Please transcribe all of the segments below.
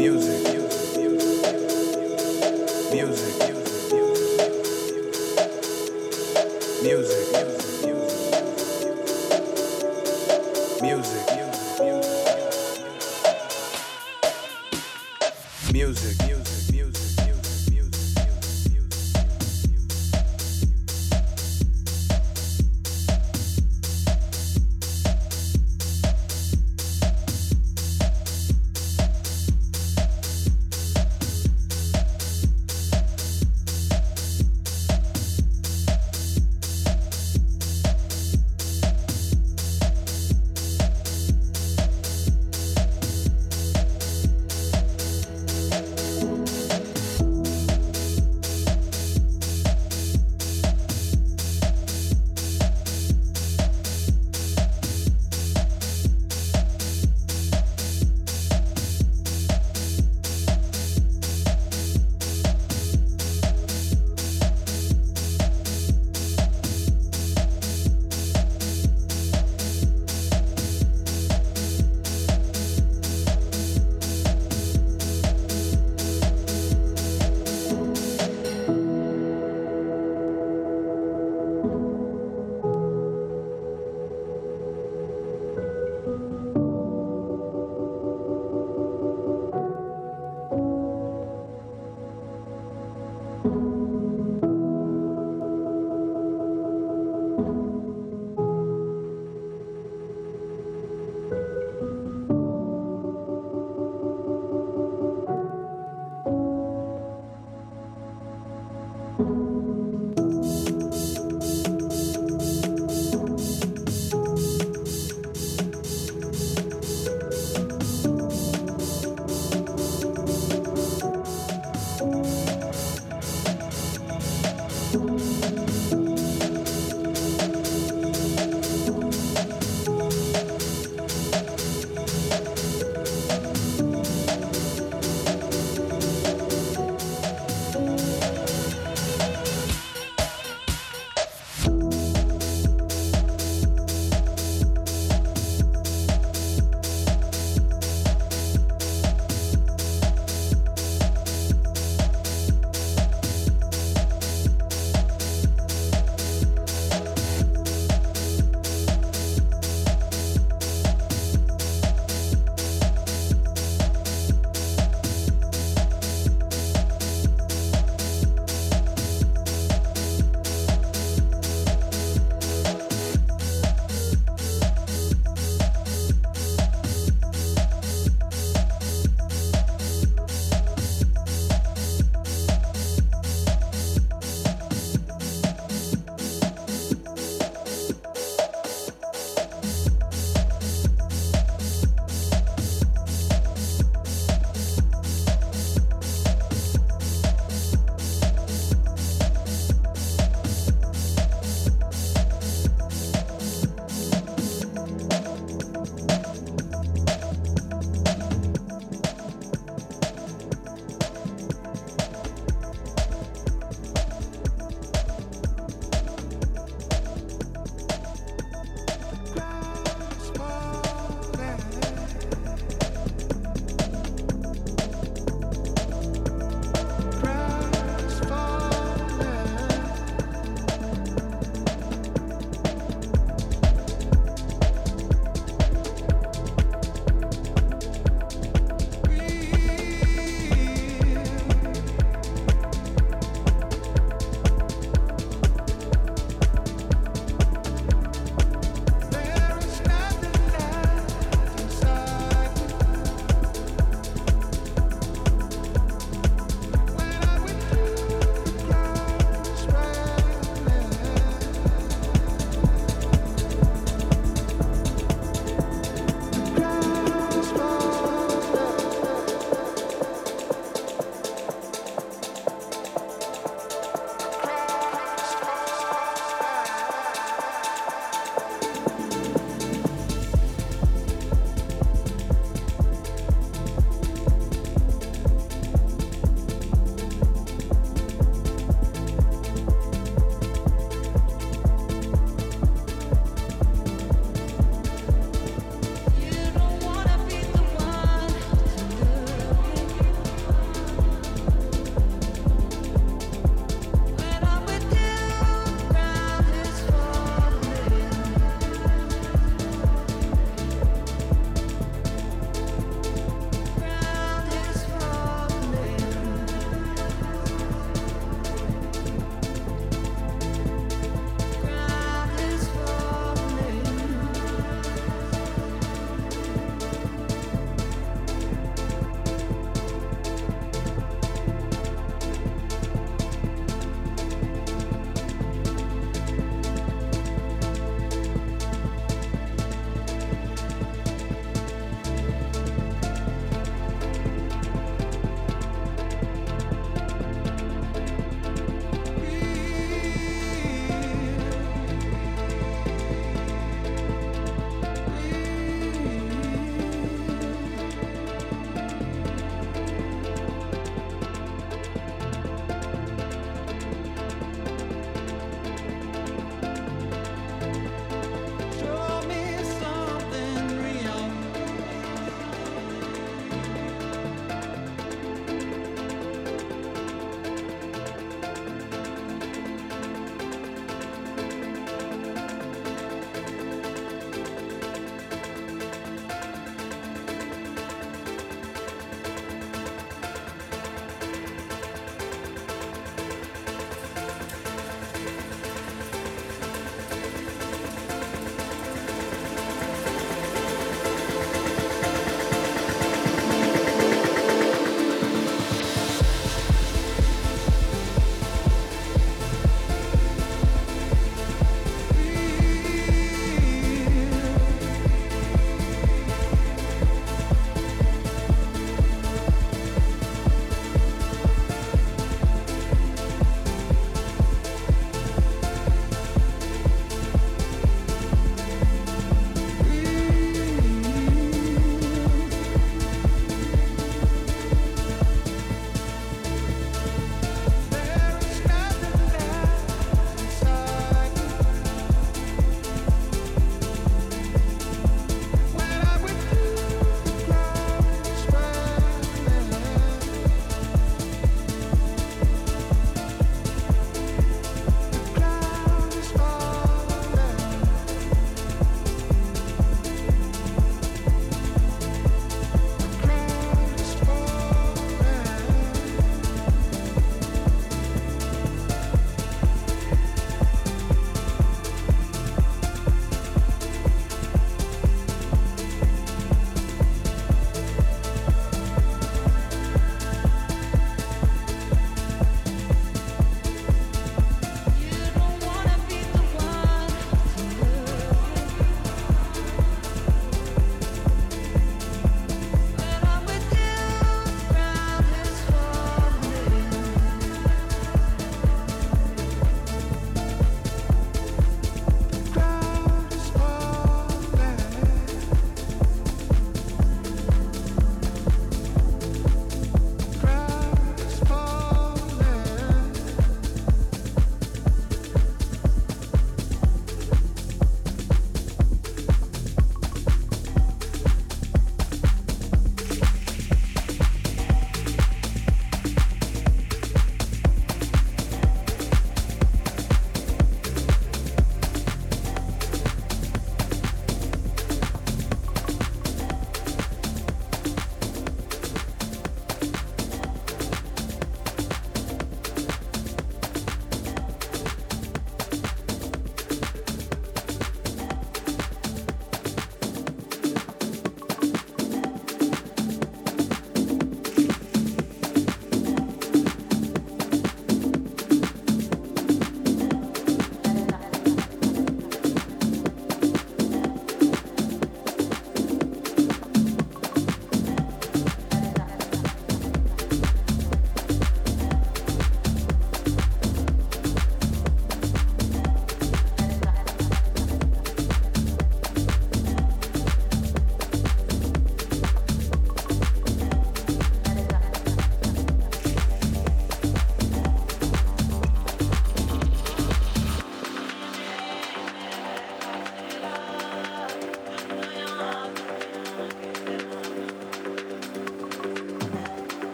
music.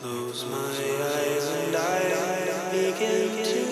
Close my eyes and I begin